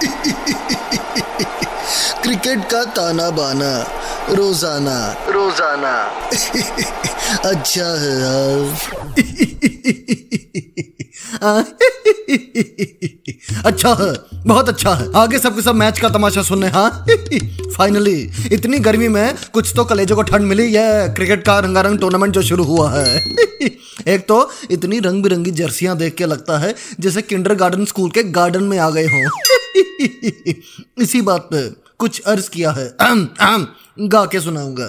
Cricket का ताना बाना रोज़ाना। रोज़ाना। अच्छा है यार। अच्छा है बहुत अच्छा है। आगे सबके सब मैच का तमाशा सुनने हाँ? फाइनली इतनी गर्मी में कुछ तो कलेजों को ठंड मिली ये क्रिकेट का रंगारंग टूर्नामेंट जो शुरू हुआ है। एक तो इतनी रंग बिरंगी जर्सियाँ देख के लगता है जैसे किंडर गार्डन स्कूल के गार्डन में आ गए हों। इसी बात पे कुछ अर्ज़ किया है। अहम, अहम, गा के सुनाऊँगा।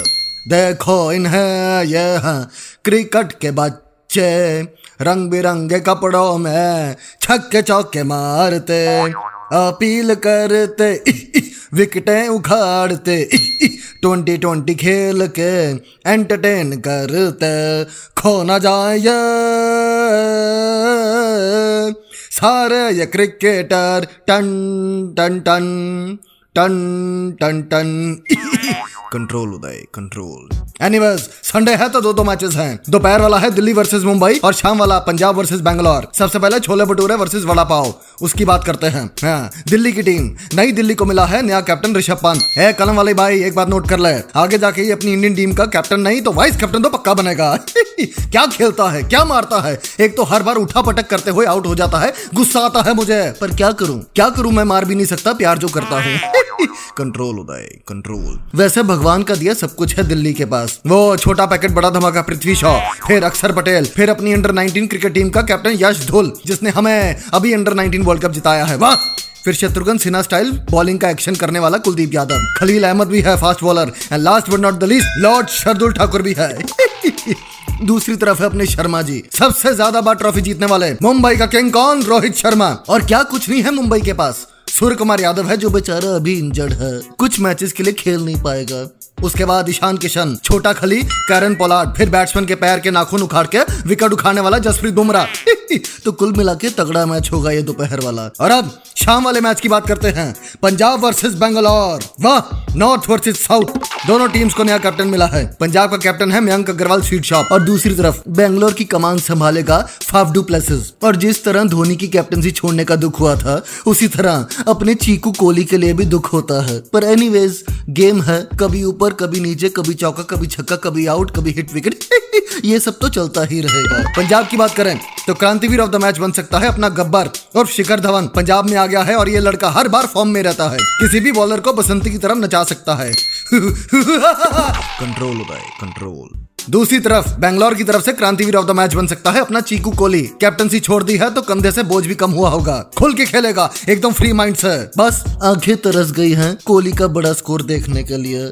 देखो इन्हें ये हैं क्रिकेट के बच्चे रंग बिरंगे कपड़ों में छक्के चौके मारते अपील करते विकेटें उखाड़ते ट्वेंटी ट्वेंटी खेल के एंटरटेन करते। खो ना जाए சாரய கிரிக்கெட்டர் டன் டன் டன். டன் டன் ton. Control Uday control anyways Sunday है तो दो दो मैचेस हैं। दोपहर वाला है दिल्ली वर्सेस मुंबई और शाम वाला पंजाब वर्सेस बैंगलोर। सबसे पहले छोले भटूरे वर्सेस वड़ा पाव। उसकी बात करते हैं। हाँ, दिल्ली की टीम नई दिल्ली को मिला है नया कैप्टन ऋषभ पंत। है कलम वाले भाई एक बात नोट कर ले। आगे जाके ये अपनी इंडियन टीम का कैप्टन नहीं तो वाइस कैप्टन तो पक्का बनेगा। क्या खेलता है क्या मारता है? एक तो हर बार उठा पटक करते हुए आउट हो जाता है। गुस्सा आता है मुझे। पर क्या करूँ? क्या करूँ मैं मार भी नहीं सकता प्यार जो करता हूँ। कंट्रोल उदय कंट्रोल वैसे भगवान का दिया सब कुछ है दिल्ली के पास। वो छोटा पैकेट, बड़ा धमाका, पृथ्वी शॉ, फिर अक्षर पटेल, फिर अपनी अंडर 19 क्रिकेट टीम का कैप्टन यश धुल, जिसने हमें अभी अंडर 19 वर्ल्ड कप जिताया है। वाह! फिर शत्रुघ्न सिन्हा स्टाइल बॉलिंग का एक्शन करने वाला कुलदीप यादव। खलील अहमद भी है fast bowler and last but not the least lord Shardul Thakur भी है। दूसरी तरफ़ है अपने शर्मा जी। सबसे ज़्यादा बार ट्रॉफी जीतने वाले मुंबई का किंग कौन रोहित शर्मा। और क्या कुछ नहीं है मुंबई के पास। सूर्य कुमार यादव है, जो बेचारा अभी इंजर्ड है। कुछ मैचेस के लिए खेल नहीं पाएगा। उसके बाद ईशान किशन, छोटा खली, कैरन पोलार्ड, फिर बैट्समैन के पैर के नाखून उखाड़ के विकेट उखाड़ने वाला जसप्रीत बुमराह। तो कुल मिला के तगड़ा मैच होगा ये दोपहर वाला। और अब शाम वाले मैच की बात करते हैं। पंजाब वर्सेस बेंगलोर। वाह, नॉर्थ वर्सेस साउथ। दोनों टीम्स को नया कैप्टन मिला है। पंजाब का कैप्टन है मयंक अग्रवाल स्वीट शॉप। और दूसरी तरफ़, बेंगलोर की कमान संभालेगा फाफ डू प्लेसेस और जिस तरह धोनी की कैप्टनसी छोड़ने का दुख हुआ था, उसी तरह अपने चीकू कोहली के लिए भी दुख होता है। पर एनीवेज गेम है, कभी ऊपर, कभी नीचे, कभी चौका, कभी छक्का, कभी आउट, कभी हिट विकेट ये सब तो चलता ही रहेगा। पंजाब की बात करें तो क्रांतिवीर ऑफ़ द मैच बन सकता है अपना गब्बर और शिखर धवन। पंजाब में आ गया है और ये लड़का हर बार फॉर्म में रहता है। किसी भी बॉलर को बसंती की तरफ़ नचा सकता है। कंट्रोल उदय कंट्रोल दूसरी तरफ़ बैंगलोर की तरफ़ से क्रांतिवीर ऑफ़ द मैच बन सकता है। अपना चीकू कोहली कैप्टनसी छोड़ दी है तो कंधे से बोझ भी कम हुआ होगा। खुल के खेलेगा एकदम फ्री माइंड से। बस आँखें तरस गई हैं कोहली का बड़ा स्कोर देखने के लिए।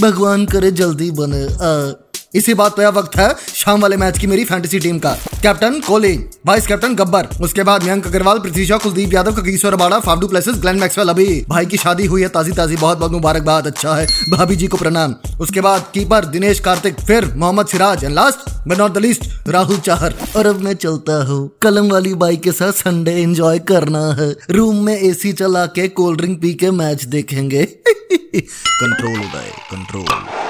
भगवान करे जल्दी बने आ, इसी बात पे वक्त है शाम वाले मैच की मेरी फैंटेसी टीम का। Captain Kohli vice captain Gabbar. उसके बाद Mayank Agarwal, Prithvi Shaw, Kuldeep Yadav Kagiso Rabada Faf du Plessis, Glenn Maxwell. अभी भाई की शादी हुई है ताजी ताजी बहुत बहुत मुबारकबाद अच्छा है, भाभी जी को प्रणाम। उसके बाद कीपर दिनेश कार्तिक, फिर Mohammed Siraj and last but not the least Rahul Chahar. और अब मैं चलता हूँ, कलम वाली बाई के साथ संडे एंजॉय करना है। रूम में एसी चला के कोल्ड ड्रिंक पी के मैच देखेंगे। कंट्रोल उदय कंट्रोल